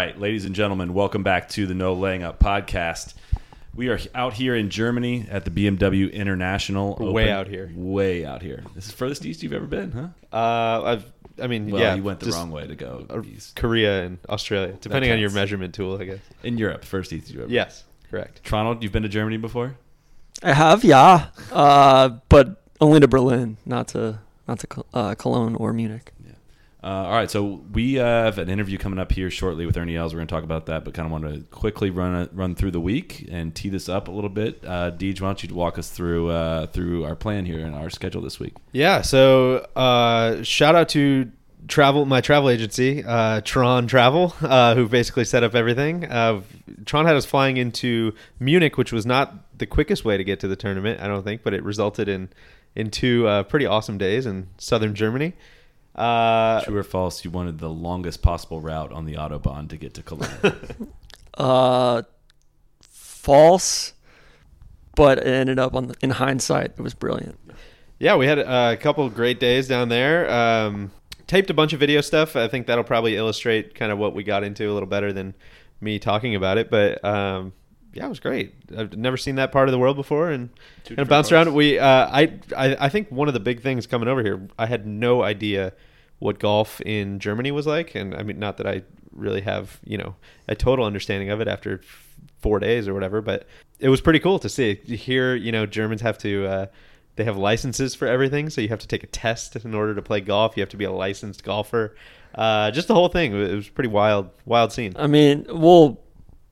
right, ladies and gentlemen, welcome back to the No Laying Up podcast. We are out here in Germany at the BMW International. Way Open- out here. Way out here. This is furthest east you've ever been, huh? Uh, I've, I mean, Well, yeah, you went the wrong way to go. uh, east. Korea and Australia, depending on your measurement tool, I guess. In Europe, first east you've ever Yes, correct. Toronto, you've been to Germany before? I have, yeah, uh, but only to Berlin, not to not to uh, Cologne or Munich. Uh, all right, so we have an interview coming up here shortly with Ernie Els. We're going to talk about that, but kind of want to quickly run run through the week and tee this up a little bit. Uh, Deej, why don't you walk us through uh, through our plan here and our schedule this week? Yeah. So, uh, shout out to travel my travel agency, uh, Tron Travel, uh, who basically set up everything. Uh, Tron had us flying into Munich, which was not the quickest way to get to the tournament, I don't think, but it resulted in in two pretty awesome days in southern Germany. Uh, True or false? You wanted the longest possible route on the autobahn to get to Cologne. Uh, false, but it ended up on the, in hindsight, it was brilliant. Yeah, we had uh, a couple of great days down there. Um, taped a bunch of video stuff. I think that'll probably illustrate kind of what we got into a little better than me talking about it. But um, yeah, it was great. I've never seen that part of the world before, and Two kind of different bounced parts. around. We, uh, I, I, I think one of the big things coming over here, I had no idea what golf in Germany was like, and I mean, not that I really have you know a total understanding of it after f- four days or whatever, but it was pretty cool to see. Here, you know, Germans have to. Uh, they have licenses for everything, so you have to take a test in order to play golf. You have to be a licensed golfer. Uh, just the whole thing. It was a pretty wild, wild scene. I mean, well,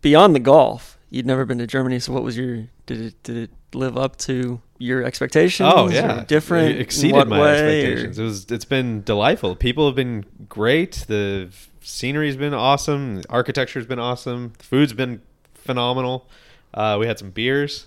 beyond the golf, you'd never been to Germany, so what was your did it did it live up to your expectations? Oh or yeah, different It exceeded what my way, or- expectations. It was. It's been delightful. People have been great. The scenery's been awesome. The architecture's been awesome. The food's been phenomenal. Uh, we had some beers.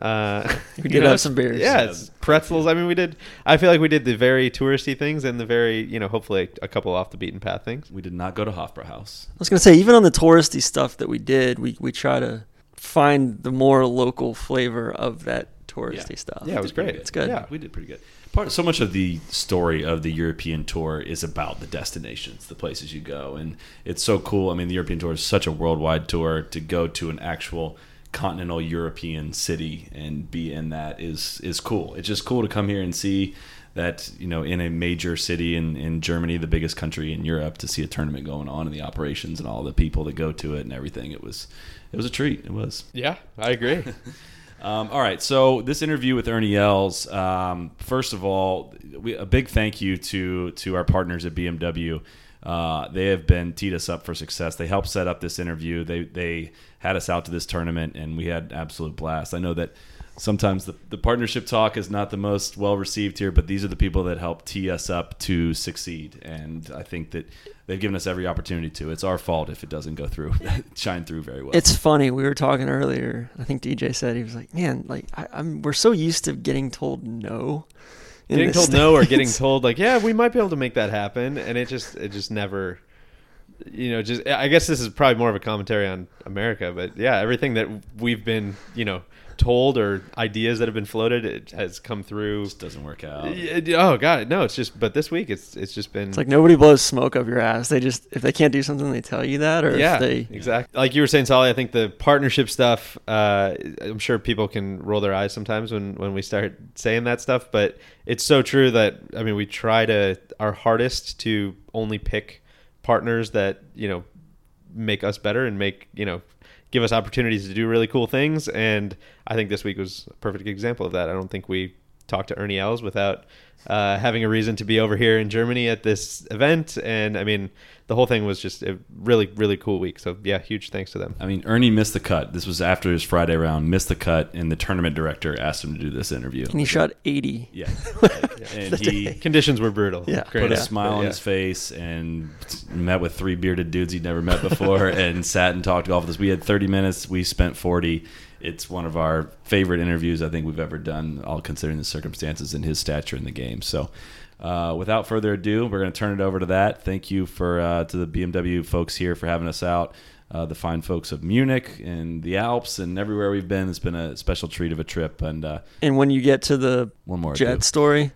Uh, We you did have some beers. Yeah, it's pretzels. I mean, we did. I feel like we did the very touristy things and the very, you know, hopefully a couple off the beaten path things. we did not go to Hofbrauhaus. I was gonna say, even on the touristy stuff that we did, we we try to find the more local flavor of that touristy stuff. Yeah, it was did pretty great. It's good. Yeah. We did pretty good. Part so much of the story of the European tour is about the destinations, the places you go, and it's so cool. I mean, the European tour is such a worldwide tour. To go to an actual continental European city and be in that is is cool. It's just cool to come here and see that you know in a major city in, in Germany, the biggest country in Europe, to see a tournament going on and the operations and all the people that go to it and everything. It was it was a treat. It was. Yeah, I agree. Um, all right, so this interview with Ernie Els. Um, first of all, we, a big thank you to to our partners at BMW. Uh, they have been teed us up for success. They helped set up this interview. They they had us out to this tournament, and we had absolute blast. I know that sometimes the, the partnership talk is not the most well received here, but these are the people that help tee us up to succeed, and I think that they've given us every opportunity to. It's our fault if it doesn't go through, shine through very well. It's funny. We were talking earlier. I think DJ said he was like, "Man, like I, I'm we're so used to getting told no." getting the told no or getting told like yeah we might be able to make that happen and it just it just never you know just i guess this is probably more of a commentary on america but yeah everything that we've been you know told or ideas that have been floated it has come through just doesn't work out. Y- oh god no it's just but this week it's it's just been It's like nobody blows smoke up your ass. They just if they can't do something, they tell you that, or yeah if they exactly like you were saying Solly I think the partnership stuff uh, I'm sure people can roll their eyes sometimes when when we start saying that stuff but it's so true that I mean we try to our hardest to only pick partners that you know make us better and make you know give us opportunities to do really cool things and I think this week was a perfect example of that. I don't think we talked to Ernie Els without uh, having a reason to be over here in Germany at this event. And I mean, the whole thing was just a really, really cool week. So yeah, huge thanks to them. I mean, Ernie missed the cut. This was after his Friday round, missed the cut, and the tournament director asked him to do this interview. And he shot 80. Yeah. and he Conditions were brutal. Yeah. put a Yeah. smile on his face and met with three bearded dudes he'd never met before and sat and talked golf with us. We had 30 minutes. We spent 40. It's one of our favorite interviews I think we've ever done, all considering the circumstances and his stature in the game. So, uh, without further ado, we're going to turn it over to that. Thank you for uh, to the BMW folks here for having us out. Uh, the fine folks of Munich and the Alps and everywhere we've been. It's been a special treat of a trip. And uh, And when you get to the one more jet ado. story,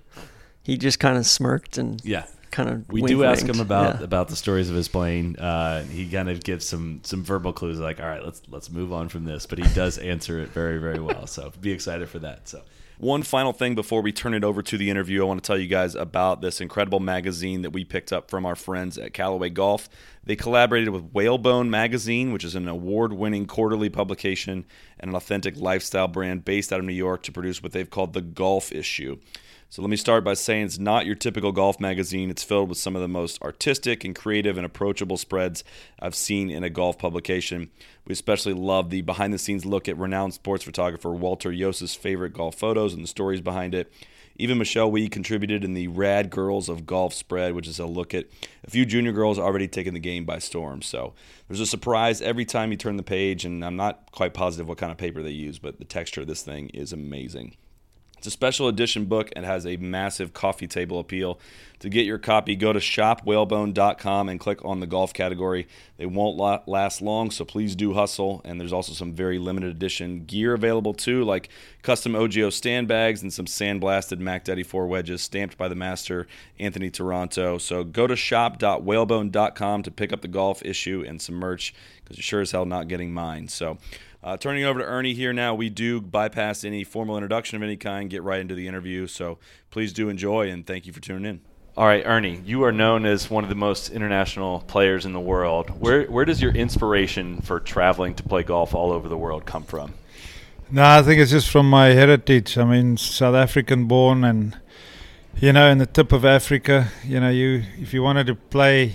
he just kind of smirked and Yeah. Kind of We do ask him about Yeah. about the stories of his plane. Uh, he kind of gives some some verbal clues, like, "All right, let's let's move on from this." But he does answer it very very well. So be excited for that. So. One final thing before we turn it over to the interview, I want to tell you guys about this incredible magazine that we picked up from our friends at Callaway Golf. They collaborated with Whalebone Magazine, which is an award winning quarterly publication and an authentic lifestyle brand based out of New York, to produce what they've called the Golf Issue. So let me start by saying it's not your typical golf magazine. It's filled with some of the most artistic and creative and approachable spreads I've seen in a golf publication. We especially love the behind the scenes look at renowned sports photographer Walter Iooss's favorite golf photos and the stories behind it. Even Michelle Wie contributed in the Rad Girls of Golf spread, which is a look at a few junior girls already taking the game by storm. So there's a surprise every time you turn the page, and I'm not quite positive what kind of paper they use, but the texture of this thing is amazing. It's a special edition book and has a massive coffee table appeal. To get your copy, go to shopwhalebone.com and click on the golf category. They won't last long, so please do hustle. And there's also some very limited edition gear available too, like custom OGO stand bags and some sandblasted Mack Daddy 4 wedges stamped by the master Anthony Toronto. So go to shop.whalebone.com to pick up the golf issue and some merch because you're sure as hell not getting mine. So uh, turning over to Ernie here now, we do bypass any formal introduction of any kind, get right into the interview. So please do enjoy and thank you for tuning in. All right, Ernie, you are known as one of the most international players in the world. Where where does your inspiration for traveling to play golf all over the world come from? No, I think it's just from my heritage. I mean, South African born, and you know, in the tip of Africa. You know, you if you wanted to play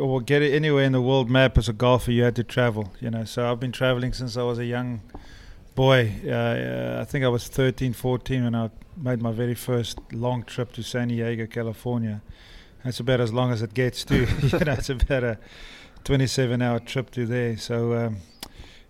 or get it anywhere in the world map as a golfer, you had to travel. You know, so I've been traveling since I was a young boy. Uh, I think I was 13, 14 when I made my very first long trip to San Diego, California. That's about as long as it gets to. you know, it's about a 27-hour trip to there. So. Um,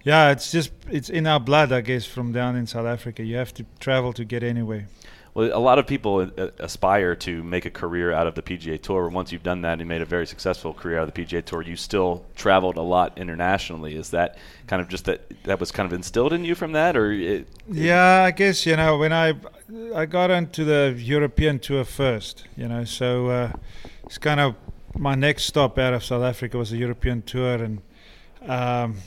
yeah, it's just it's in our blood, I guess, from down in South Africa. You have to travel to get anywhere. Well, a lot of people uh, aspire to make a career out of the PGA Tour. Once you've done that and made a very successful career out of the PGA Tour, you still traveled a lot internationally. Is that kind of just that that was kind of instilled in you from that, or it, Yeah, I guess you know when I I got onto the European tour first, you know, so uh, it's kind of my next stop out of South Africa was the European tour, and um,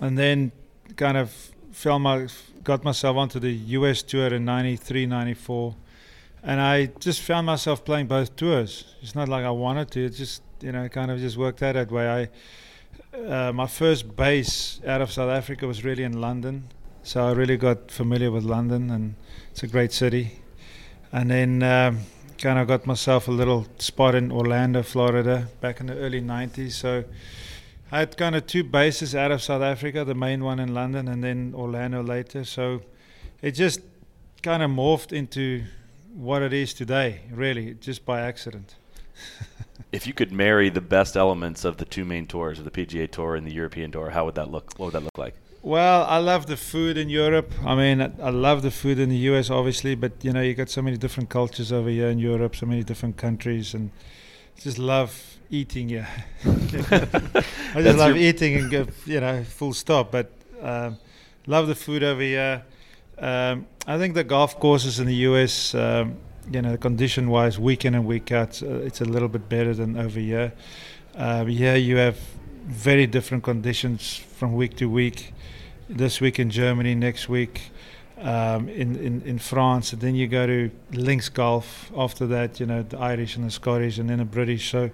and then kind of fell my got myself onto the US tour in 93, 94. And I just found myself playing both tours. It's not like I wanted to. It just, you know, kind of just worked out that way. I, uh, my first base out of South Africa was really in London. So I really got familiar with London, and it's a great city. And then um, kind of got myself a little spot in Orlando, Florida, back in the early 90s. So I had kind of two bases out of South Africa, the main one in London and then Orlando later. So it just kind of morphed into what it is today, really, just by accident. if you could marry the best elements of the two main tours, of the PGA Tour and the European Tour, how would that look? What would that look like? Well, I love the food in Europe. I mean, I I love the food in the US, obviously, but you know, you got so many different cultures over here in Europe, so many different countries, and just love eating. Yeah, I just love eating and go, you know, full stop. But um, love the food over here. Um, I think the golf courses in the US, um, you know, condition-wise, week in and week out, uh, it's a little bit better than over here. Uh, here you have very different conditions from week to week. This week in Germany, next week um, in, in in France, and then you go to links golf. After that, you know, the Irish and the Scottish, and then the British. So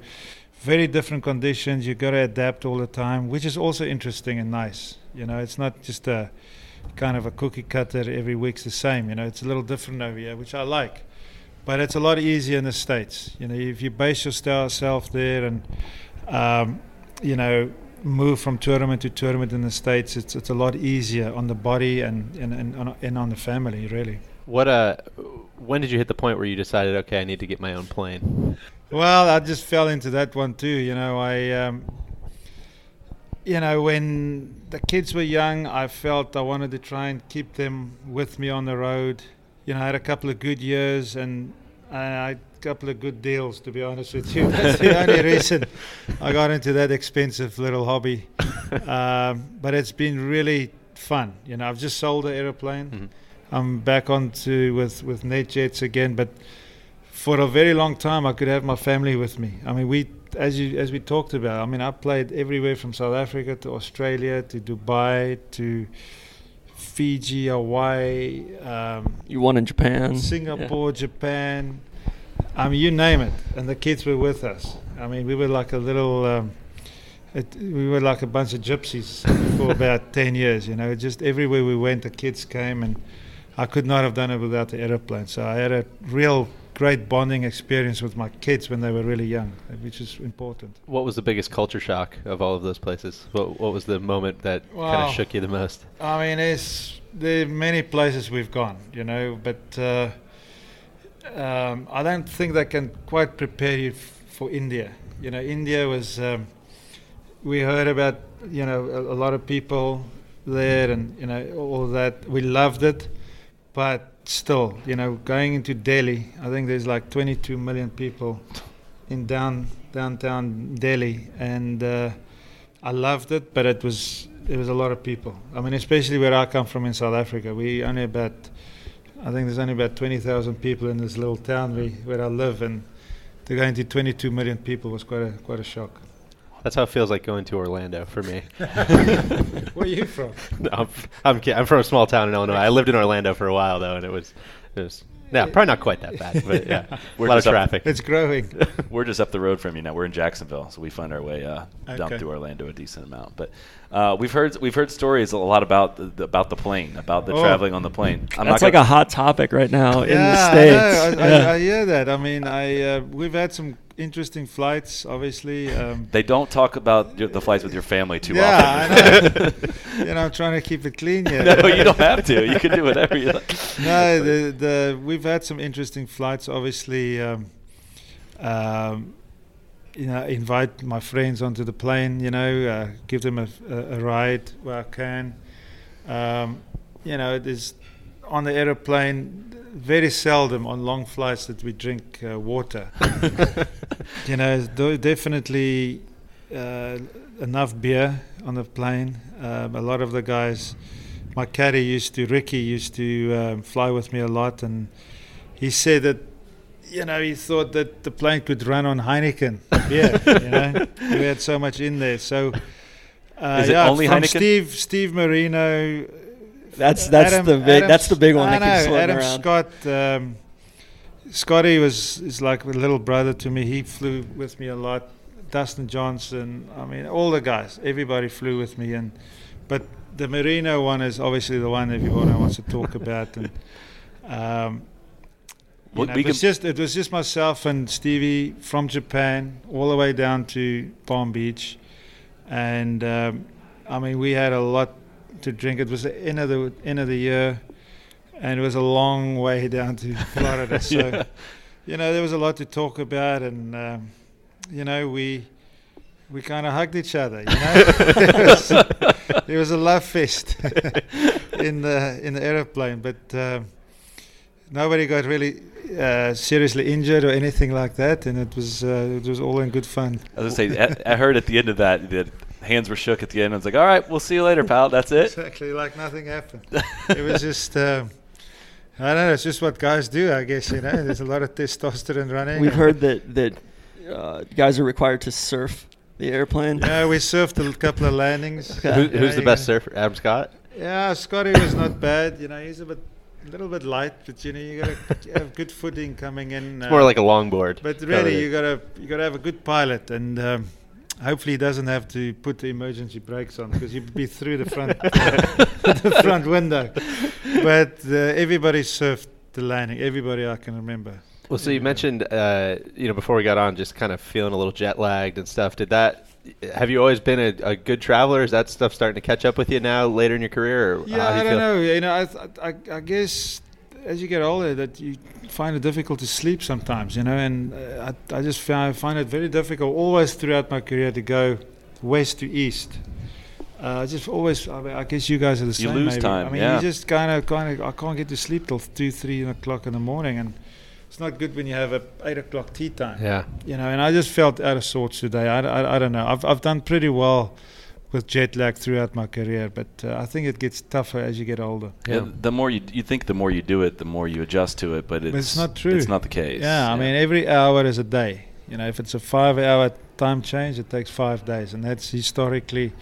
very different conditions. You got to adapt all the time, which is also interesting and nice. You know, it's not just a kind of a cookie cutter every week's the same. You know, it's a little different over here, which I like. but it's a lot easier in the states. You know, if you base yourself there and um, you know move from tournament to tournament in the states, it's it's a lot easier on the body and and and on, and on the family really. What uh, when did you hit the point where you decided, okay, I need to get my own plane? Well, I just fell into that one too. You know, I, um, you know, when the kids were young, I felt I wanted to try and keep them with me on the road. You know, I had a couple of good years and, and I had a couple of good deals, to be honest with you. That's the only reason I got into that expensive little hobby. Um, but it's been really fun. You know, I've just sold the aeroplane. Mhm. I'm back on to with with NetJets again, but for a very long time I could have my family with me. I mean, we as you as we talked about. I mean, I played everywhere from South Africa to Australia to Dubai to Fiji, Hawaii, um, You won in Japan. Singapore, Japan. I mean, you name it, and the kids were with us. I mean, we were like a little. Um, it, we were like a bunch of gypsies for about 10 years, you know. Just everywhere we went, the kids came, and I could not have done it without the aeroplane. So I had a real great bonding experience with my kids when they were really young, which is important. What was the biggest culture shock of all of those places? What What was the moment that kind of shook you the most? I mean, there's there are many places we've gone, you know, but uh, um, I don't think they can quite prepare you f- for India. You know, India was. Um, we heard about you know a, a lot of people there, and you know all that. We loved it, but still, you know, going into Delhi, I think there's like 22 million people in down downtown Delhi, and uh, I loved it, but it was it was a lot of people. I mean, especially where I come from in South Africa, we only about I think there's only about 20,000 people in this little town we, where I live, and to go into 22 million people was quite a quite a shock. That's how it feels like going to Orlando for me. Where are you from? No, I'm, I'm, I'm from a small town in Illinois. I lived in Orlando for a while though, and it was, it was, yeah, probably not quite that bad, but yeah, a We're lot of just up- traffic. It's growing. We're just up the road from you now. We're in Jacksonville, so we find our way uh, down Okay. through Orlando a decent amount. But uh, we've heard we've heard stories a lot about the, the- about the plane, about the Oh. traveling on the plane. I'm That's not like a hot topic right now in the yeah, states. I, know. I, Yeah. I, I hear that. I mean, I uh, we've had some interesting flights, obviously. Um, They don't talk about your, the flights with your family too yeah, often. I know. you know, I'm trying to keep it clean here. no, you don't have to. You can do whatever you like. no, the the we've had some interesting flights. Obviously, um, um, you know, invite my friends onto the plane. You know, uh, give them a, a, a ride where I can. Um, you know, is on the aeroplane. Very seldom on long flights that we drink uh, water. you know, definitely uh, enough beer on the plane. Um, a lot of the guys, my caddy used to, Ricky used to um, fly with me a lot, and he said that, you know, he thought that the plane could run on Heineken beer. you know, we had so much in there. So, uh, Is it yeah, only from Heineken? Steve Steve Marino. That's that's Adam- the big Adam that's the big one I that know, Adam around. Scott. Um, Scotty was is like a little brother to me. He flew with me a lot. Dustin Johnson. I mean, all the guys. Everybody flew with me, and but the Marino one is obviously the one everyone wants to talk about. And um, you We- know, it was just it was just myself and Stevie from Japan all the way down to Palm Beach, and um, I mean we had a lot to drink. It was the end of the end of the year, and it was a long way down to Florida. So, Yeah. you know, there was a lot to talk about, and um, you know, we we kind of hugged each other. You know, it, was, it was a love fest in the in the aeroplane, but. Um, Nobody got really uh, seriously injured or anything like that, and it was uh, it was all in good fun. As I say, I, I heard at the end of that that hands were shook at the end. I was like, all right, we'll see you later, pal. That's it. Exactly, like nothing happened. it was just, um, I don't know, it's just what guys do, I guess, you know. There's a lot of testosterone running. We've heard that that uh, guys are required to surf the airplane. Yeah, we surfed a couple of landings. Okay. Who, You know, who's the best gotta- surfer? Adam Scott. Yeah, Scotty was not bad. You know, he's a bit, a little bit light, but you know, you gotta have good footing coming in. It's more like a longboard. But really, you gotta you gotta have a good pilot, and um, hopefully he doesn't have to put the emergency brakes on because he'd be through the front the front window. But uh, everybody surfed the landing. Everybody I can remember. Well, so you mentioned, uh, you know, before we got on, just kind of feeling a little jet lagged and stuff. Did that? Have you always been a, a good traveler? Is that stuff starting to catch up with you now, later in your career? Or Yeah, how do I don't feel? know. You know, I, th- I, I guess as you get older, that you find it difficult to sleep sometimes. You know, and uh, I, I just find, find it very difficult always throughout my career to go west to east. Uh, I just always, I, mean, I guess you guys are the You same. lose maybe. time, I mean, yeah. you just kind of, kind of, I can't get to sleep till two, three o'clock in the morning, and it's not good when you have a eight o'clock tea time Yeah. you know, and I just felt out of sorts today. I, I, I don't know. I've, I've done pretty well with jet lag throughout my career, but uh, I think it gets tougher as you get older. Yeah. The more you you think, the more you do it, the more you adjust to it. But it's, it's not true. It's not the case. Yeah, I mean, every hour is a day. You know, if it's a five hour time change, it takes five days, and that's historically,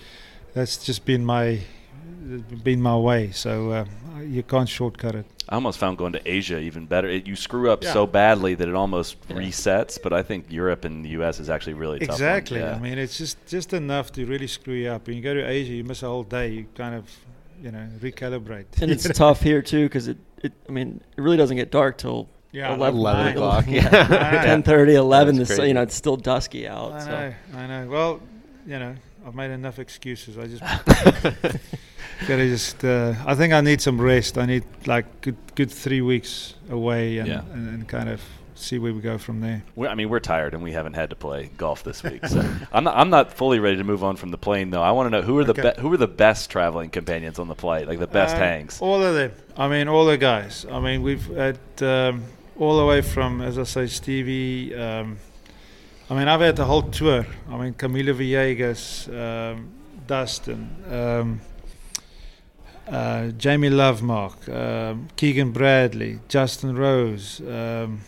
that's just been my, been my way. So uh, you can't shortcut it. I almost found going to Asia even better. It, you screw up Yeah. so badly that it almost resets. But I think Europe and the U.S. is actually really tough. Exactly. Yeah. I mean, it's just just enough to really screw you up. When you go to Asia, you miss a whole day. You kind of, you know, recalibrate. And it's tough here too because it, it. I mean, it really doesn't get dark till Yeah, 11, 11 Nine. o'clock. Yeah. Yeah. 10:30, 11. This, you know, it's still dusky out. I so. know, I know. Well, you know, I've made enough excuses. I just gotta just. Uh, I think I need some rest. I need like good, good three weeks away and, Yeah. and, and kind of see where we go from there. We're, I mean, we're tired and we haven't had to play golf this week. So I'm not. I'm not fully ready to move on from the plane though. I want to know who are the Okay. be- who are the best traveling companions on the flight, like the best Um, hangs. All of them. I mean, all the guys. I mean, we've had um, all the way from, as I say, Stevie. Um, I mean, I've had the whole tour. I mean, Camilo Villegas, um, Dustin, um, uh, Jamie Lovemark, um, Keegan Bradley, Justin Rose. Um,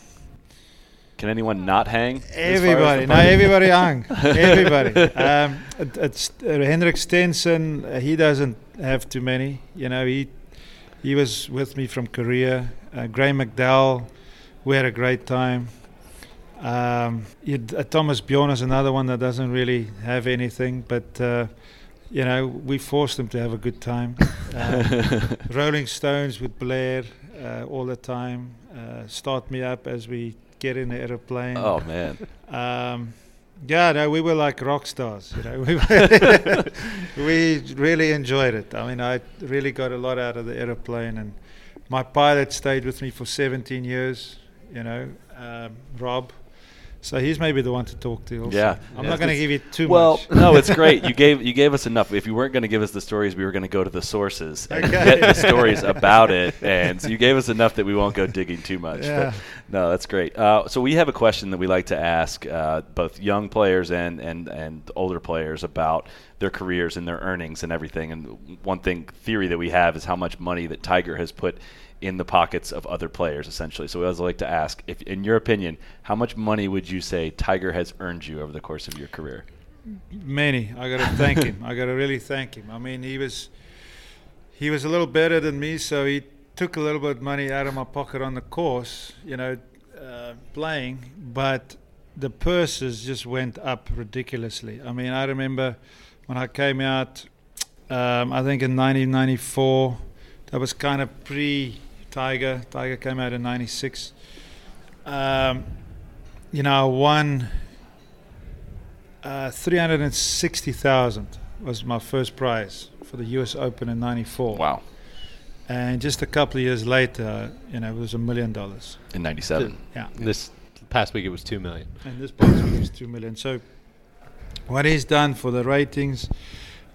Can anyone not hang? Everybody, no, everybody hung. Everybody. Um, it, it's uh, Henrik Stenson. Uh, he doesn't have too many. You know, he he was with me from Korea. Uh, Graeme McDowell. We had a great time. Um, uh, Thomas Bjorn is another one that doesn't really have anything, but uh, you know, we forced them to have a good time. Um, Rolling Stones with Blair uh, all the time. Uh, start me up as we get in the aeroplane. Oh man. Um, yeah, no, we were like rock stars. You know, we, we really enjoyed it. I mean, I really got a lot out of the aeroplane, and my pilot stayed with me for 17 years. You know, um, Rob. So he's maybe the one to talk to. Also. Yeah. I'm Yeah. not going to give you too well, much. Well, no, it's great. You gave you gave us enough. If you weren't going to give us the stories, we were going to go to the sources and Okay. get the stories about it. And so you gave us enough that we won't go digging too much. Yeah. But no, that's great. Uh, so we have a question that we like to ask uh, both young players and, and and older players about their careers and their earnings and everything. And one thing theory that we have is how much money that Tiger has put in the pockets of other players, essentially. So we always like to ask, if in your opinion, how much money would you say Tiger has earned you over the course of your career? Many. I got to thank him. I got to really thank him. I mean, he was he was a little better than me, so he took a little bit of money out of my pocket on the course, you know, uh, playing. But the purses just went up ridiculously. I mean, I remember when I came out. Um, I think in 1994, that was kind of pre-Tiger. Tiger Tiger came out in '96. Um, you know, I won uh, 360,000 was my first prize for the US Open in 94. Wow. And just a couple of years later, you know, it was a million dollars. In 97. Yeah. This past week it was two million. And this past week it was 2 million. So what he's done for the ratings,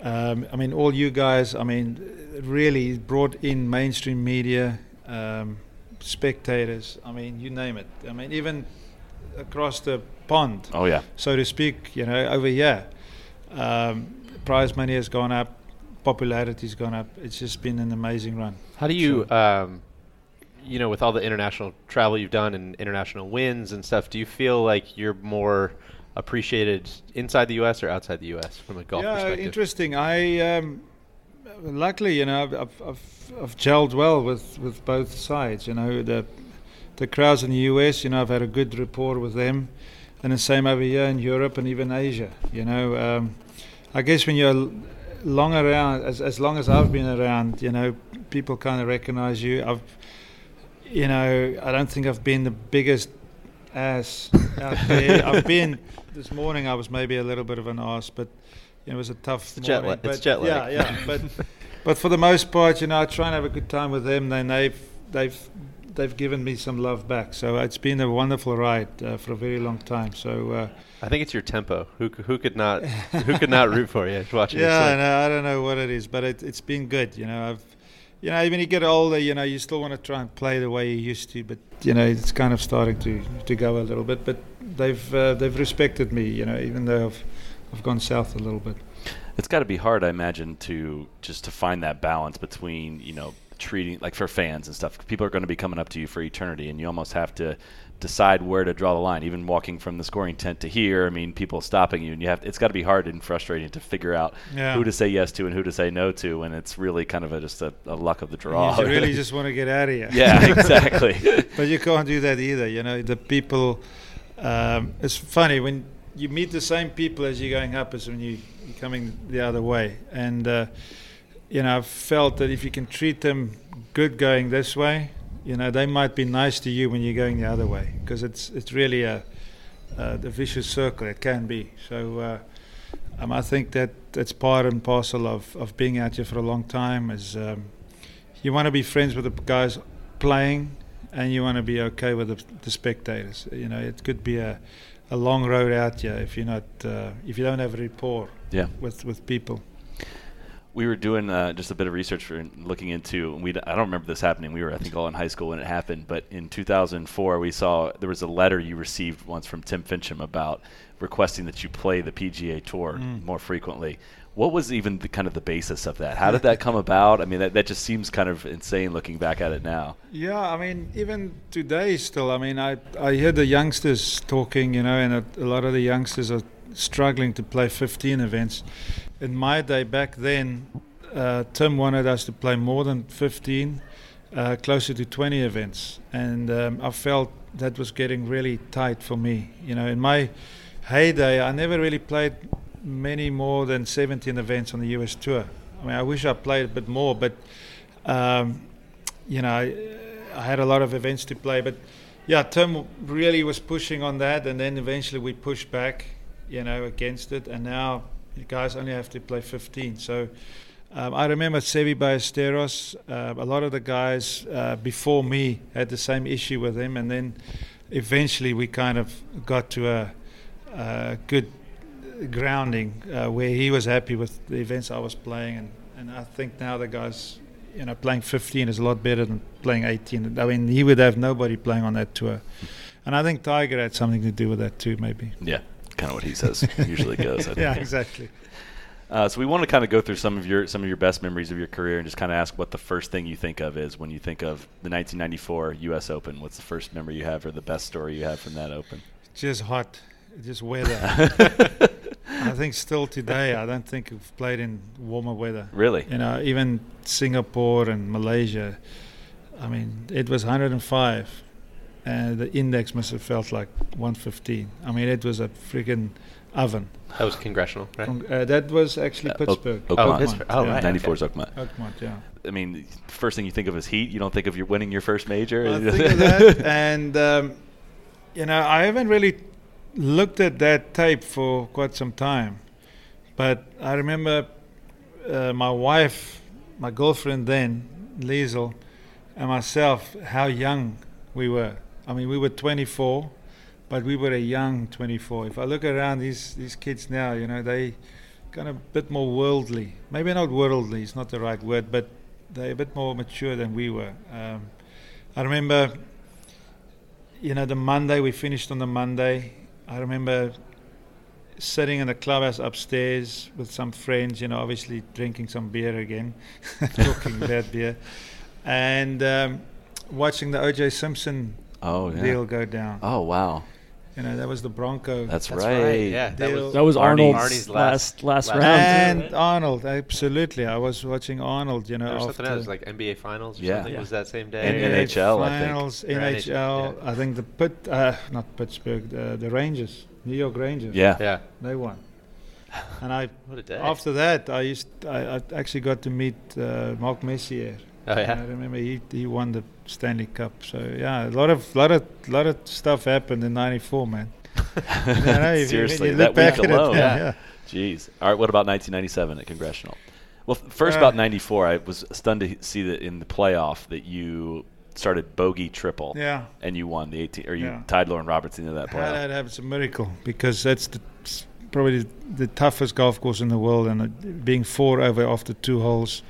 um, I mean, all you guys, I mean, really brought in mainstream media, um, spectators, I mean, you name it. I mean, even across the pond. Oh, yeah. so to speak, you know, over here. Um, prize money has gone up, popularity's gone up. It's just been an amazing run. How do you, um, you know, with all the international travel you've done and international wins and stuff, do you feel like you're more appreciated inside the U.S. or outside the U.S. from a golf yeah, perspective? interesting. I um, luckily, you know, I've, I've, I've, gelled well with, with both sides. You know, the the crowds in the US. You know, I've had a good rapport with them, and the same over here in Europe and even Asia. You know, um, I guess when you're long around, as as long as I've been around, you know, people kind of recognize you. I've, you know, I don't think I've been the biggest ass out there. I've been this morning. I was maybe a little bit of an ass, but it was a tough It's jet morning. lag- it's but jet lag. Yeah, yeah. But but for the most part, you know, I try and have a good time with them. Then they've they've they've given me some love back. So it's been a wonderful ride uh, for a very long time. So. Uh, I think it's your tempo. Who who could not who could not root for you watching Yeah, no, I don't know what it is, but it, it's been good. You know, I've, you know, when you get older, you know, you still want to try and play the way you used to, but you know, it's kind of starting to, to go a little bit. But they've uh, they've respected me, you know, even though I've I've gone south a little bit. It's got to be hard, I imagine, to just to find that balance between you know treating like for fans and stuff. People are going to be coming up to you for eternity, and you almost have to decide where to draw the line. Even walking from the scoring tent to here, I mean, people stopping you, and you have. It's got to be hard and frustrating to figure out Yeah. who to say yes to and who to say no to, when it's really kind of a, just a, a luck of the draw. You really just want to get out of here. yeah, exactly. but you can't do that either. You know, the people. Um, it's funny when you meet the same people as you're going up as when you, you're coming the other way. And uh, you know, I've felt that if you can treat them good going this way, you know, they might be nice to you when you're going the other way because it's it's really a, a the vicious circle. It can be. So. Uh, um, I think that that's part and parcel of, of being out here for a long time. Is um, you want to be friends with the guys playing, and you want to be okay with the, the spectators. You know, it could be a, a long road out here if you're not uh, if you don't have a rapport Yeah. with with people. we were doing uh, just a bit of research for looking into. We I don't remember this happening. We were I think all in high school when it happened. But in 2004, we saw there was a letter you received once from Tim Finchem about requesting that you play the PGA Tour more frequently. What was even the kind of the basis of that? How did that come about? I mean, that, that just seems kind of insane looking back at it now. Yeah, I mean, even today, still, I mean, I I hear the youngsters talking, you know, and a, a lot of the youngsters are struggling to play 15 events. In my day, back then, uh, Tim wanted us to play more than 15, uh, closer to 20 events, and um, I felt that was getting really tight for me. You know, in my heyday, I never really played many more than 17 events on the US tour. I mean, I wish I played a bit more, but um, you know, I, had a lot of events to play, but yeah, Tim really was pushing on that, and then eventually we pushed back, you know, against it, and now guys only have to play 15. So um, I remember Seve Ballesteros, uh, a lot of the guys uh, before me had the same issue with him, and then eventually we kind of got to a, a good grounding uh, where he was happy with the events I was playing, and, and I think now the guys, you know, playing 15 is a lot better than playing 18. I mean, he would have nobody playing on that tour, and I think Tiger had something to do with that too, maybe. Yeah, kind of what he says usually goes. Yeah, exactly. Uh, so we want to kind of go through some of your some of your best memories of your career and just kind of ask what the first thing you think of is when you think of the 1994 U.S. Open. What's the first memory you have or the best story you have from that Open? Just hot, just weather. I think still today, I don't think we've played in warmer weather. Really? You know, even Singapore and Malaysia. I mean, it was 105, and the index must have felt like 115. I mean, it was a freaking oven. That was congressional, right? Con- Uh, that was actually Uh, Oak- Pittsburgh. Oakmont. Oh, Pittsburgh. Oh, yeah. right. 94 is Oakmont. Oakmont, yeah. I mean, first thing you think of is heat. You don't think of your winning your first major. I think of that, and um, you know, I haven't really looked at that tape for quite some time, but I remember uh, my wife, my girlfriend then, Liezl, and myself, how young we were. I mean, we were 24, but we were a young 24. If I look around these these kids now, you know, they kind of a bit more worldly. Maybe not worldly; it's not the right word, but they're a bit more mature than we were. Um, I remember, you know, the Monday we finished on the Monday. I remember sitting in the clubhouse upstairs with some friends. You know, obviously drinking some beer again, talking about beer, and um, watching the O.J. Simpson oh yeah. deal go down. Oh wow. You know, that was the Bronco. That's, That's right. right. Yeah, that Deal. was That was Arnie's- Arnold's Arnie's last last- last, last round. and Arnold, absolutely. I was watching Arnold. You know, There was something else like NBA Finals or Yeah. something. Yeah. Was that same And day? NBA NHL, I think. Finals, Or NHL. NHL, I think the Pitt, uh, not Pittsburgh, the, the Rangers, New York Rangers. Yeah. Yeah. they won. And I, What a day. after that, I used, I, I actually got to meet uh, Mark Messier Oh, yeah? I remember he he won the Stanley Cup. So yeah, a lot of lot of lot of stuff happened in '94, man. You know, Seriously, you that week alone. it, yeah, yeah. Jeez. All right. What about 1997 at Congressional? Well, first Uh, about 94, I was stunned to see that in the playoff that you started bogey triple. Yeah. And you won the 18, or you Yeah. tied Loren Roberts into that playoff. that happens a miracle because that's the, probably the toughest golf course in the world, and uh, being four over after two holes,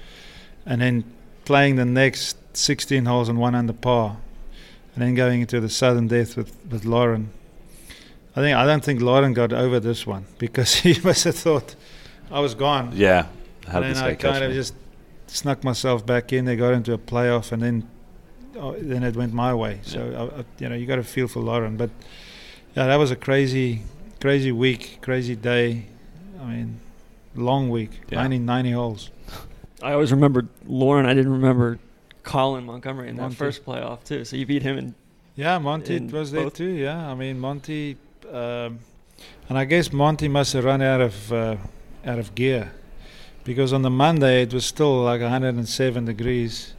and then playing the next 16 holes and one under par, and then going into the sudden death with, with Loren. I think I don't think Loren got over this one because he must have thought I was gone. Yeah. How and then I kind of me? just snuck myself back in. They got into a playoff, and then oh, then it went my way. So I, I, you know, you got to feel for Loren. But yeah, that was a crazy, crazy week, crazy day. I mean, long week, Yeah. 90, 90 holes. I always remembered Loren. I didn't remember Colin Montgomerie in that first playoff too. So you beat him in Yeah, Monty In was there both? too. Yeah, I mean Monty, um, and I guess Monty must have run out of uh, out of gear because on the Monday it was still like 107 degrees,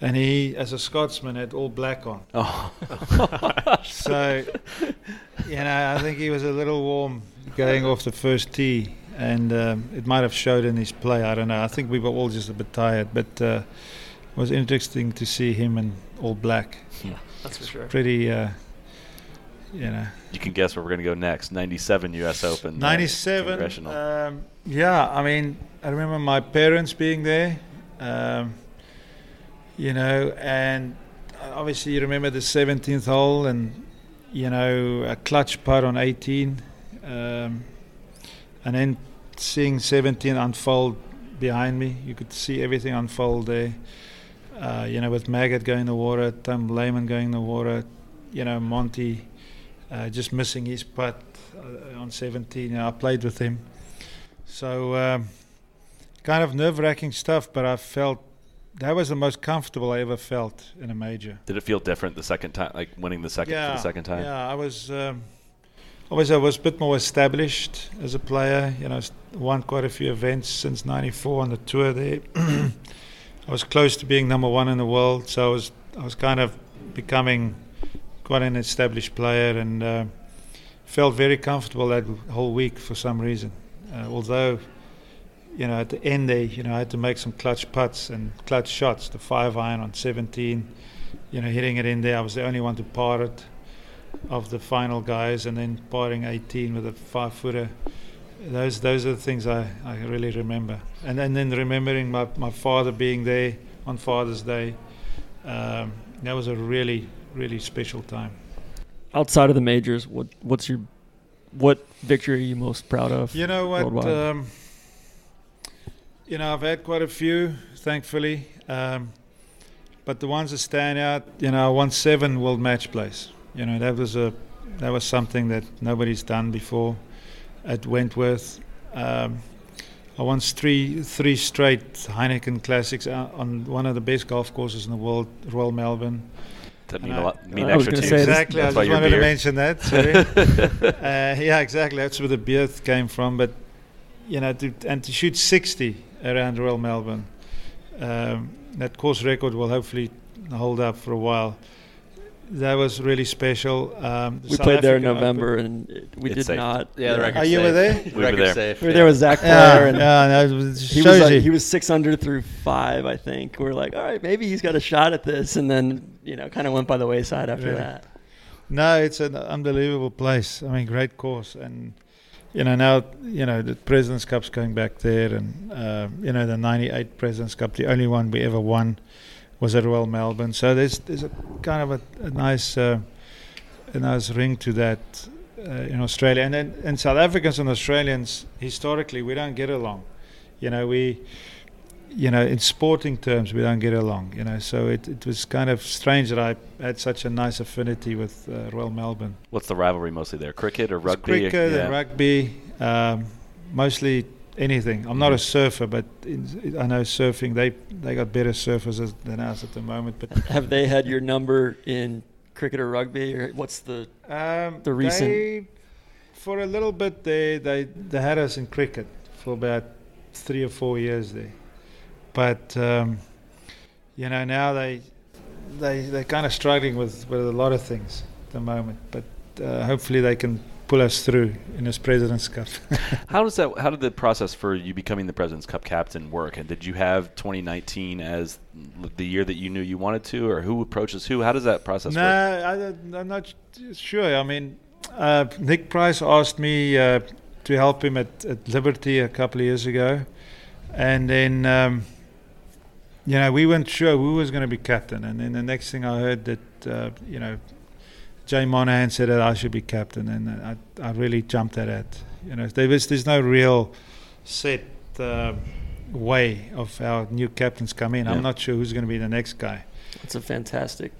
and he, as a Scotsman, had all black on. Oh. So, you know, I think he was a little warm going off the first tee, and um, it might have showed in his play. I don't know. I think we were all just a bit tired, but uh, it was interesting to see him in all black. that's for sure. Pretty, uh, you know. You can guess where we're going to go next. 97 U.S. Open. uh, 97. Congressional. Um, yeah, I mean, I remember my parents being there, um, you know, and obviously you remember the 17th hole and, you know, a clutch putt on 18. Um, and then seeing 17 unfold behind me, you could see everything unfold there. Uh, you know, with Maggert going in the water, Tom Lehman going in the water, you know, Monty uh, just missing his putt uh, on 17. You know, I played with him. So, um, kind of nerve wracking stuff, but I felt that was the most comfortable I ever felt in a major. Did it feel different the second time, like winning the second for the second time? Yeah, I was. Um, obviously, I was a bit more established as a player. You know, won quite a few events since '94 on the tour. There, I was close to being number one in the world, so I was. I was kind of becoming quite an established player, and uh, felt very comfortable that whole week for some reason. Uh, although, you know, at the end there, you know, I had to make some clutch putts and clutch shots. The five iron on 17, you know, hitting it in there. I was the only one to par it of the final guys, and then parring 18 with a five footer. Those those are the things I, I really remember. And, and then remembering my, my father being there on Father's Day. Um, that was a really really special time. Outside of the majors, what what's your what victory are you most proud of? You know what? Um, you know, I've had quite a few, thankfully. Um, but the ones that stand out, you know, I won seven world match plays. You know, that was a that was something that nobody's done before at Wentworth. Um, I won three three straight Heineken Classics uh, on one of the best golf courses in the world, Royal Melbourne. That mean And a I- lot? Mean I was extra gonna you? say Exactly. I That's why just you're wanted to mention that. Sorry. uh, yeah, exactly. That's where the beer came from. But you know, to, and to shoot 60 around Royal Melbourne, um, that course record will hopefully hold up for a while. That was really special. Um, we South played there in November, Open- and we It's did safe. not. Yeah, the record Oh, you were there? We were there. safe. We were yeah. there with Zach Yeah, Blair, and yeah, that was, he was like, he was six under through five, I think. We are like, all right, maybe he's got a shot at this, and then you know, kind of went by the wayside after Really? that. No, it's an unbelievable place. I mean, great course, and you know now you know the Presidents Cup's going back there, and uh, you know the '98 Presidents Cup, the only one we ever won, was at Royal Melbourne. So there's there's a kind of a, a nice uh, a nice ring to that uh, in Australia, and then and South Africans and Australians historically we don't get along. You know we. You know, in sporting terms, we don't get along. You know, so it, it was kind of strange that I had such a nice affinity with uh, Royal Melbourne. What's the rivalry mostly there? Cricket or It's rugby? cricket Yeah. and rugby, um, mostly anything. I'm not a surfer, but in, I know surfing. They they got better surfers as- than us at the moment. But Have they had your number in cricket or rugby, or what's the? um, The recent- they, for a little bit, they they they had us in cricket for about three or four years there. But um, you know, now they they they're kind of struggling with with a lot of things at the moment. But uh, hopefully they can pull us through in this President's Cup. How does that? How did the process for you becoming the President's Cup captain work? And did you have 2019 as the year that you knew you wanted to, or who approaches who? How does that process no, work? I, I'm not sure. I mean, uh, Nick Price asked me uh, to help him at, at Liberty a couple of years ago, and then. Um, you know, we weren't sure who was going to be captain, and then the next thing I heard that, uh, you know, Jay Monahan said that I should be captain, and I, I really jumped at that. You know, there was, there's no real set uh, way of how new captains come in. Yeah. I'm not sure who's going to be the next guy. It's a fantastic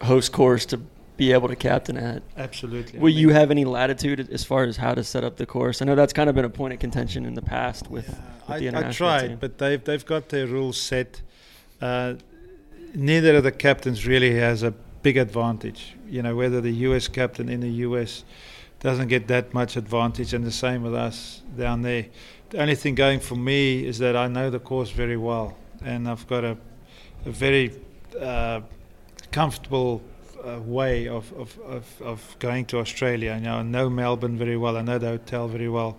host course to be able to captain at. Absolutely. Will I mean, you have any latitude as far as how to set up the course? I know that's kind of been a point of contention in the past with, with I, the I international tried, team. but they've they've got their rules set. Uh, neither of the captains really has a big advantage. You know, whether the U.S. captain in the U.S. doesn't get that much advantage, and the same with us down there. The only thing going for me is that I know the course very well, and I've got a, a very uh, comfortable uh, way of, of, of, of going to Australia. You know, I know Melbourne very well. I know the hotel very well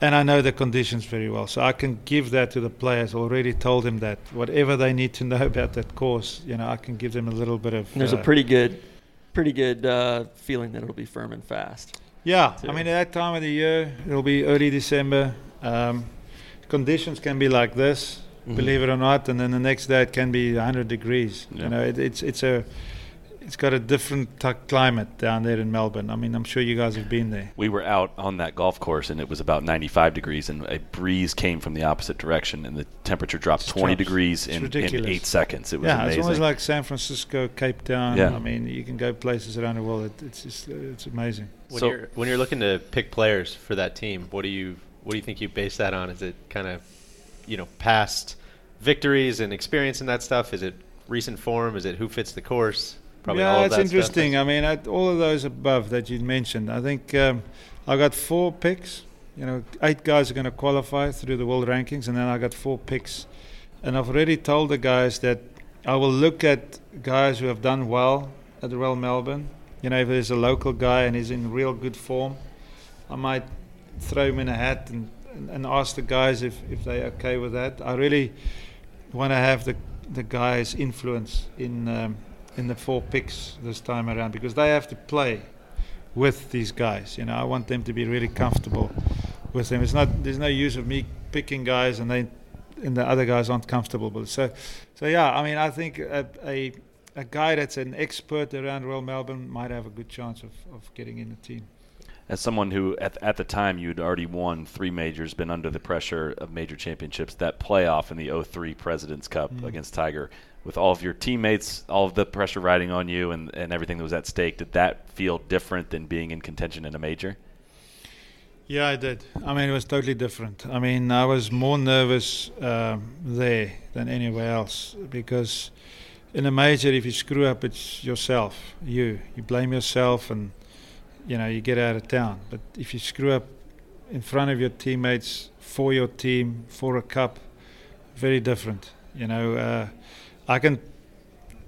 and I know the conditions very well. So I can give that to the players. Already told them that whatever they need to know about that course, you know, I can give them a little bit of. And there's uh, a pretty good, pretty good uh, feeling that it'll be firm and fast. Yeah, too. I mean at that time of the year, it'll be early December. Um, conditions can be like this, Mhm. believe it or not, and then the next day it can be 100 degrees. Yeah. You know, it, it's it's a it's got a different t- climate down there in Melbourne. I mean, I'm sure you guys have been there. We were out on that golf course, and it was about 95 degrees, and a breeze came from the opposite direction, and the temperature dropped It 20 drops. degrees in, in eight seconds. It was yeah, amazing. it's almost like San Francisco, Cape Town. Yeah. I mean, you can go places around the world. It, it's just it's amazing. When So- you're when you're looking to pick players for that team, what do you what do you think you base that on? Is it kind of you know past victories and experience and that stuff? Is it recent form? Is it who fits the course? Probably yeah, it's that stuff. interesting. I mean, at all of those above that you mentioned, I think um, I got four picks. You know, eight guys are going to qualify through the world rankings, and then I got four picks. And I've already told the guys that I will look at guys who have done well at the Royal Melbourne. You know, if there's a local guy and he's in real good form, I might throw him in a hat and, and, and ask the guys if, if they're okay with that. I really want to have the the guys' influence in um, in the four picks this time around because they have to play with these guys. You know, I want them to be really comfortable with them. It's not there's no use of me picking guys and they and the other guys aren't comfortable with. it. So, so yeah, I mean, I think a, a a guy that's an expert around Royal Melbourne might have a good chance of, of getting in the team. As someone who, at, at the time, you'd already won three majors, been under the pressure of major championships, that playoff in the 03 President's Cup Mm. against Tiger, with all of your teammates, all of the pressure riding on you, and, and everything that was at stake, did that feel different than being in contention in a major? Yeah, I did. I mean, it was totally different. I mean, I was more nervous um, there than anywhere else because in a major, if you screw up, it's yourself. You you blame yourself, and you know you get out of town. But if you screw up in front of your teammates for your team for a cup, very different. You know, uh, I can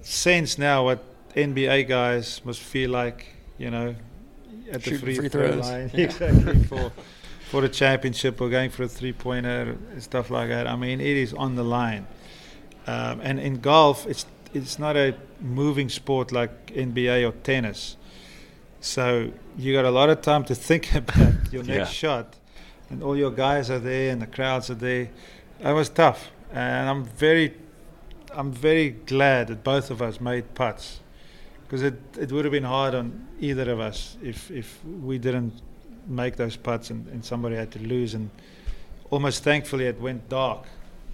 sense now what NBA guys must feel like. You know, at the free, free throw line, Yeah. exactly for for a championship or going for a three pointer and stuff like that. I mean, it is on the line. Um, and in golf, it's it's not a moving sport like NBA or tennis. So you got a lot of time to think about your next Yeah. shot, and all your guys are there and the crowds are there. It was tough, and I'm very, I'm very glad that both of us made putts, because it it would have been hard on either of us if if we didn't make those putts and, and somebody had to lose and almost thankfully it went dark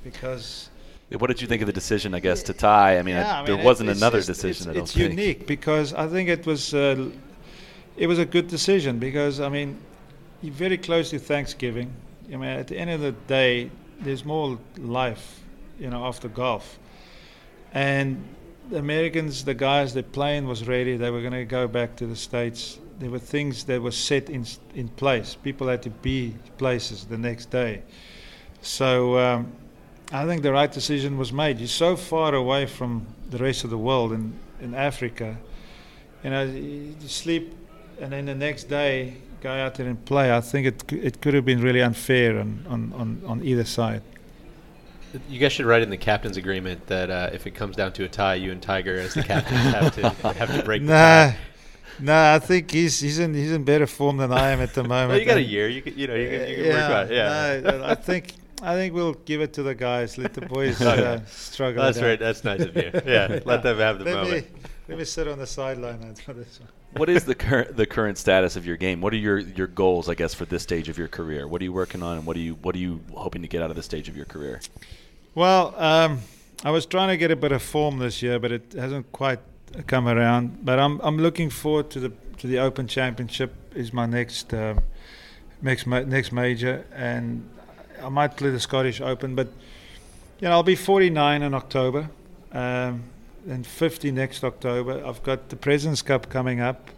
because What did you think of the decision, I guess, to tie? I mean, yeah, I- I there mean, wasn't another just- decision, It's, it's unique because I think it was uh, it was a good decision because I mean you're very close to Thanksgiving. I mean at the end of the day, there's more life, you know, after golf, and the Americans, the guys, the plane was ready. They were going to go back to the states. There were things that were set in in place. People had to be places the next day, so. Um, I think the right decision was made. You're so far away from the rest of the world in, in Africa. You know, you sleep and then the next day go out there and play. I think it, it could have been really unfair on, on, on, on either side. You guys should write in the captain's agreement that uh, if it comes down to a tie, you and Tiger as the captains have to have to break. the Nah, tie. nah. I think he's he's in he's in better form than I am at the moment. Well, you got a year. You can, you know, you can, you can yeah, work on. Yeah. no, I think I think we'll give it to the guys. Let the boys uh, struggle. That's right. That's nice of you. Yeah, let them have the let moment. Me, let me sit on the sideline for this one. What is the current the current status of your game? What are your, your goals, I guess, for this stage of your career? What are you working on, and what are you what are you hoping to get out of this stage of your career? Well, um, I was trying to get a bit of form this year, but it hasn't quite come around. But I'm I'm looking forward to the to the Open Championship. Is my next um, next ma- next major, and I might play the Scottish Open. But you know, I'll be 49 in October, um, and 50 next October. I've got the Presidents Cup coming up.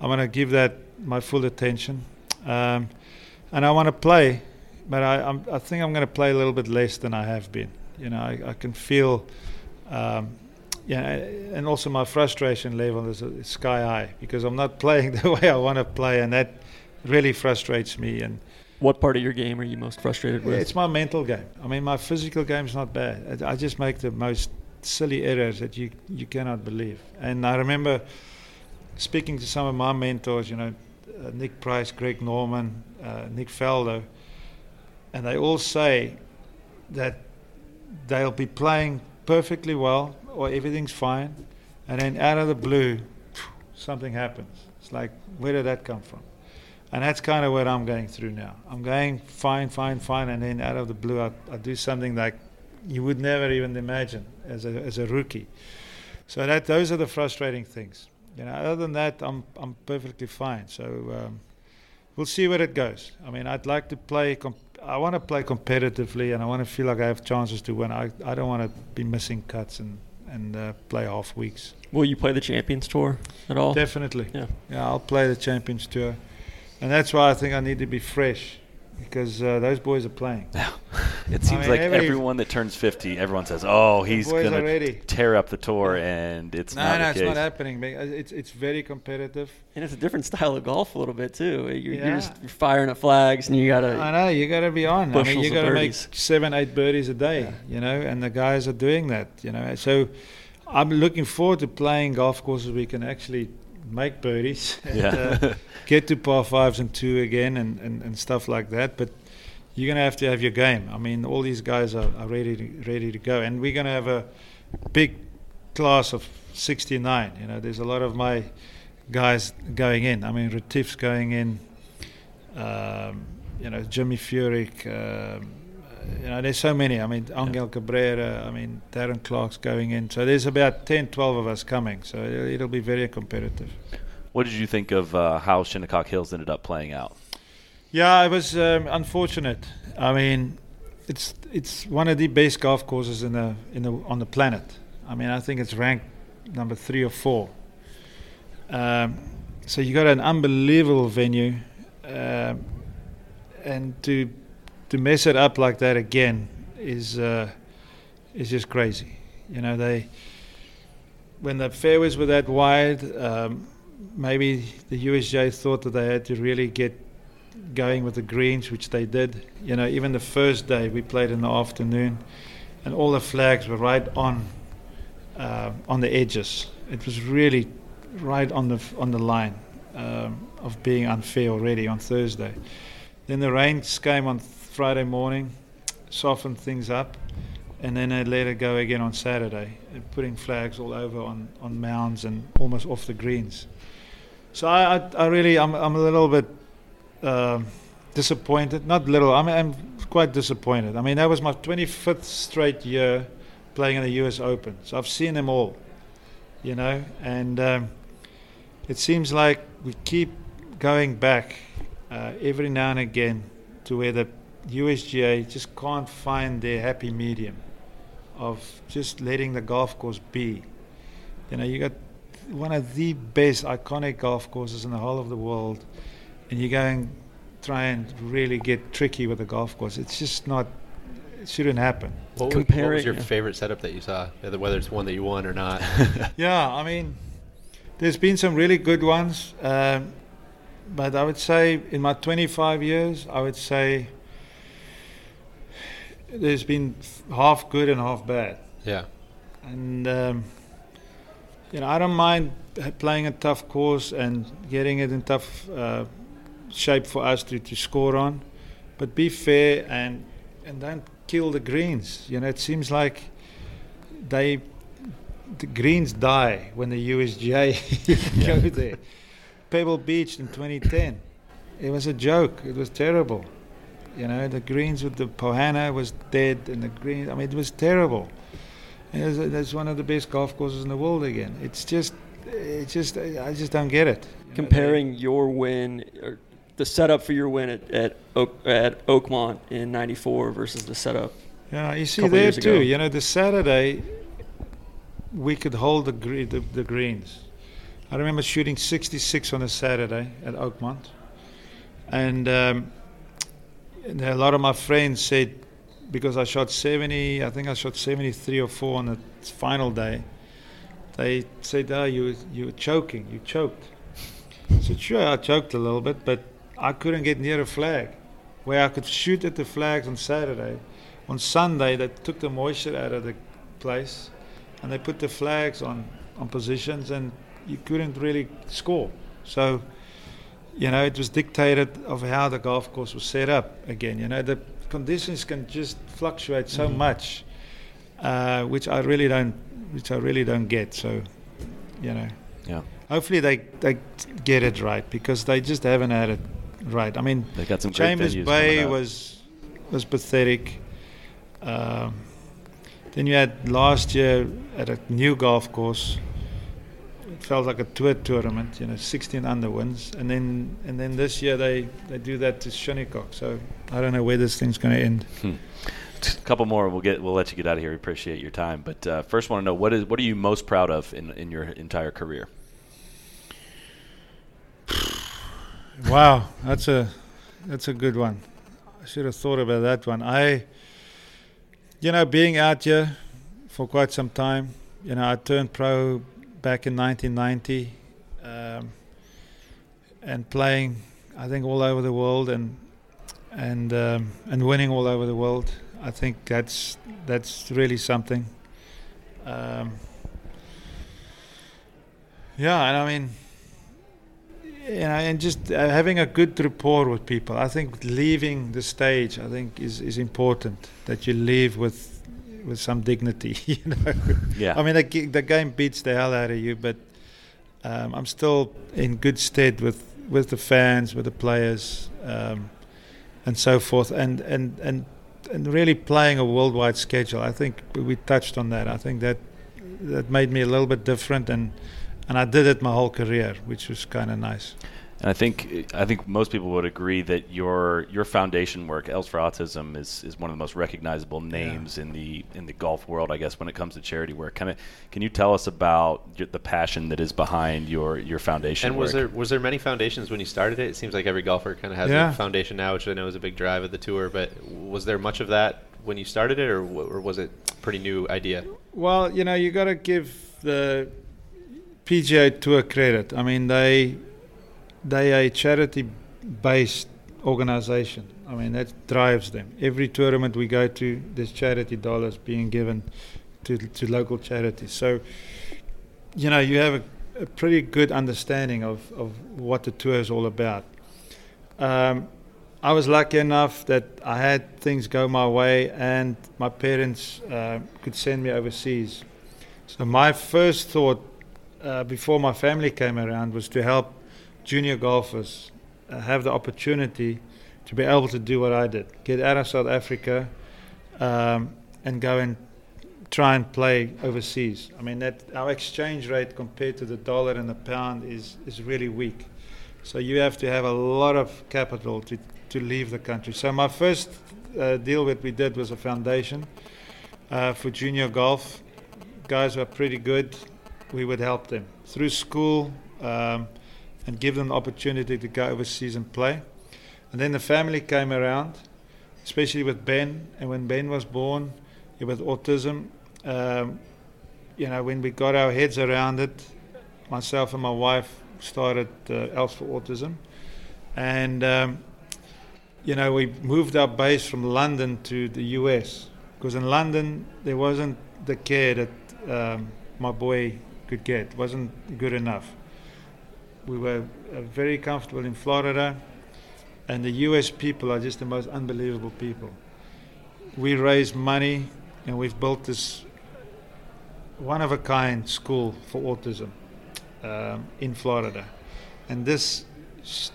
I'm going to give that my full attention, um, and I want to play. But I, I'm, I think I'm going to play a little bit less than I have been. You know, I, I can feel, um, yeah, and also my frustration level is, is sky high because I'm not playing the way I want to play, and that really frustrates me. And What part of your game are you most frustrated with? it's my mental game. I mean, my physical game's not bad. I I just make the most silly errors that you you cannot believe. And I remember speaking to some of my mentors, you know, uh, Nick Price, Greg Norman, uh, Nick Faldo, and they all say that they'll be playing perfectly well or everything's fine, and then out of the blue, something happens. It's like, where did that come from? And that's kind of what I'm going through now. I'm going fine, fine, fine, and then out of the blue, I, I do something like you would never even imagine as a, as a rookie. So that those are the frustrating things. You know, other than that, I'm I'm perfectly fine. So um, we'll see where it goes. I mean, I'd like to play. Comp- I want to play competitively, and I want to feel like I have chances to win. I I don't want to be missing cuts and and uh, play half weeks. Will you play the Champions Tour at all? Definitely. Yeah. Yeah, I'll play the Champions Tour. And that's why I think I need to be fresh because uh, those boys are playing. It seems mean, like every- everyone that turns 50, everyone says, "Oh, he's going to tear up the tour," and it's no, not no, the it's case. not happening. Uh, It's, it's very competitive. And it's a different style of golf a little bit too. You're, you're just firing at flags, and you gotta. I know, you got to be on. I mean, you got to make seven, eight birdies a day, you know, and the guys are doing that, you know. So I'm looking forward to playing golf courses we can actually make birdies, and, Yeah. uh, get to par fives and two again, and, and, and stuff like that. But you're going to have to have your game. I mean, all these guys are, are ready to, ready to go, and we're going to have a big class of 69. You know, there's a lot of my guys going in. I mean, Retief's going in. Um, you know, Jimmy Furyk. Um, you know, there's so many. I mean, Angel Cabrera. I mean, Darren Clarke's going in. So there's about 10, 12 of us coming. So it'll, it'll be very competitive. What did you think of uh, how Shinnecock Hills ended up playing out? Yeah, it was um, unfortunate. I mean, it's it's one of the best golf courses in the in the on the planet. I mean, I think it's ranked number three or four. Um, so you got an unbelievable venue, um, and to to mess it up like that again is uh, is just crazy. You know, they when the fairways were that wide, um, maybe the USGA thought that they had to really get going with the greens, which they did. You know, even the first day we played in the afternoon, and all the flags were right on uh, on the edges. It was really right on the on the line um, of being unfair already on Thursday. Then the rains came on Friday morning, softened things up, and then they let it go again on Saturday, putting flags all over on, on mounds and almost off the greens. So I, I, I really I'm, I'm a little bit um, disappointed. Not little. I'm, I'm quite disappointed. I mean that was my 25th straight year playing in the U.S. Open. So I've seen them all, you know, and um, it seems like we keep going back uh, every now and again to where the USGA just can't find their happy medium of just letting the golf course be. You know, you got one of the best iconic golf courses in the whole of the world, and you go and try and really get tricky with the golf course. It's just not. it shouldn't happen. What, was- what was your yeah. favorite setup that you saw? Whether whether it's one that you won or not. Yeah, I mean, there's been some really good ones, um, but I would say in my 25 years, I would say there's been half good and half bad. yeah. And um, you know, I don't mind playing a tough course and getting it in tough uh, shape for us to, to score on, but be fair and and don't kill the greens. You know, it seems like they the greens die when the USGA go there. Pebble Beach in 2010, it was a joke. It was terrible. You know, the greens with the Poa annua was dead, and the green. I mean, it was terrible. It's one of the best golf courses in the world again. It's just, it's just, I just don't get it. Comparing your win or the setup for your win at at, Oak, at Oakmont in '94 versus the setup. Yeah, you see there too. ago. You know, the Saturday we could hold the, gre- the the greens. I remember shooting 66 on a Saturday at Oakmont, and, um, and a lot of my friends said because I shot 70, I think I shot 73 or four on the final day. They said, "Oh, you you were choking. You choked." I said, "Sure, I choked a little bit, but I couldn't get near a flag, where I could shoot at the flags on Saturday." on Sunday they took the moisture out of the place and they put the flags on, on positions and you couldn't really score. So, you know, it was dictated of how the golf course was set up again. You know, the conditions can just fluctuate so much, uh, which I really don't, which I really don't get. So, you know, Yeah. hopefully they they get it right because they just haven't had it right. I mean, They got some Chambers Bay was was pathetic. Um, then you had last year at a new golf course. It felt like a tour tournament, you know, 16 under wins, and then and then this year they, they do that to Shinnecock. So I don't know where this thing's going to end. A couple more. We'll get. We'll let you get out of here. We appreciate your time. But uh, first, want to know what is what are you most proud of in in your entire career? Wow, that's a that's a good one. I should have thought about that one. I, you know, being out here for quite some time. You know, I turned pro back in 1990, um, and playing, I think, all over the world and and um, and winning all over the world. I think that's that's really something. Um, yeah, and I mean you know, and just uh, having a good rapport with people. I think leaving the stage, I think, is, is important. That you leave with with some dignity. You know. Yeah. I mean, the, game beats the hell out of you, but um, I'm still in good stead with with the fans, with the players, um, and so forth. And and and and really playing a worldwide schedule. I think we- we touched on that. I think that that made me a little bit different and. And I did it my whole career, which was kind of nice. And I think I think most people would agree that your your foundation work, Els for Autism, is, is one of the most recognizable names in the in the golf world. I guess when it comes to charity work, kind of, can you tell us about your, the passion that is behind your your foundation? And was work? there was there many foundations when you started it? It seems like every golfer kind of has Yeah. a foundation now, which I know is a big drive of the tour. But was there much of that when you started it, or, w- or was it a pretty new idea? Well, you know, you got to give the PGA Tour credit. I mean, they they are a charity-based organization. I mean, that drives them. Every tournament we go to, there's charity dollars being given to to local charities. So, you know, you have a, a pretty good understanding of of what the tour is all about. Um, I was lucky enough that I had things go my way, and my parents uh, could send me overseas. So my first thought uh, before my family came around was to help junior golfers uh, have the opportunity to be able to do what I did, get out of South Africa, um, and go and try and play overseas. I mean that our exchange rate compared to the dollar and the pound is is really weak. So you have to have a lot of capital to, to leave the country. So my first uh, deal that we did was a foundation uh, for junior golf. Guys were pretty good. We would help them through school um, and give them the opportunity to go overseas and play. And then the family came around. especially with Ben. And when Ben was born with autism, um, you know, when we got our heads around it, myself and my wife started uh, Els for Autism. And, um, you know, we moved our base from London to the US because in London there wasn't the care that um, my boy could get, it wasn't good enough. We were uh, very comfortable in Florida, and the US people are just the most unbelievable people. We raised money and we've built this one of a kind school for autism um, in Florida. And this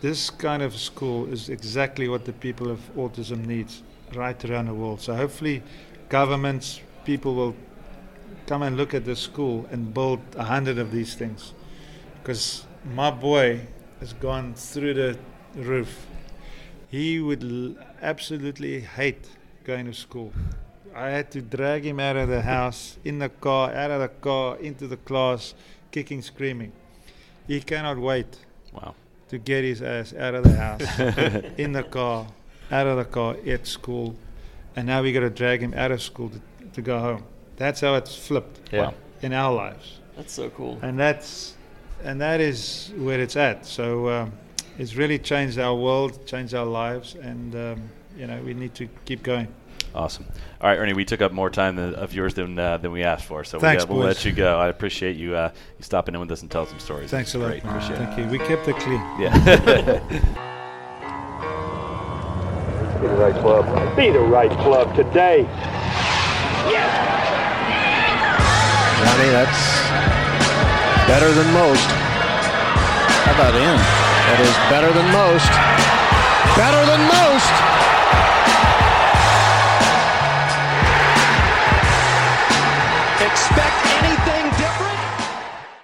this kind of school is exactly what the people of autism needs right around the world. So hopefully, governments, people will come and look at the school and build a hundred of these things. Because my boy has gone through the roof. He would l- absolutely hate going to school. I had to drag him out of the house, in the car, out of the car, into the class, kicking, screaming. He cannot wait Wow. to get his ass out of the house, in the car, out of the car, at school, and now we got to drag him out of school to, to go home. That's how it's flipped Yeah. in our lives, That's so cool. and that's and that is where it's at. So um, it's really changed our world, changed our lives, and um, you know we need to keep going. Awesome. All right, Ernie, we took up more time than, of yours than uh, than we asked for, so Thanks, we, will boys. let you go. I appreciate you uh, you stopping in with us and telling some stories. Thanks a lot. Great. man. Appreciate Thank you. We kept it clean. Yeah. Be the right club. Be the right club today. Johnny, that's better than most. How about in? That is better than most. Better than most.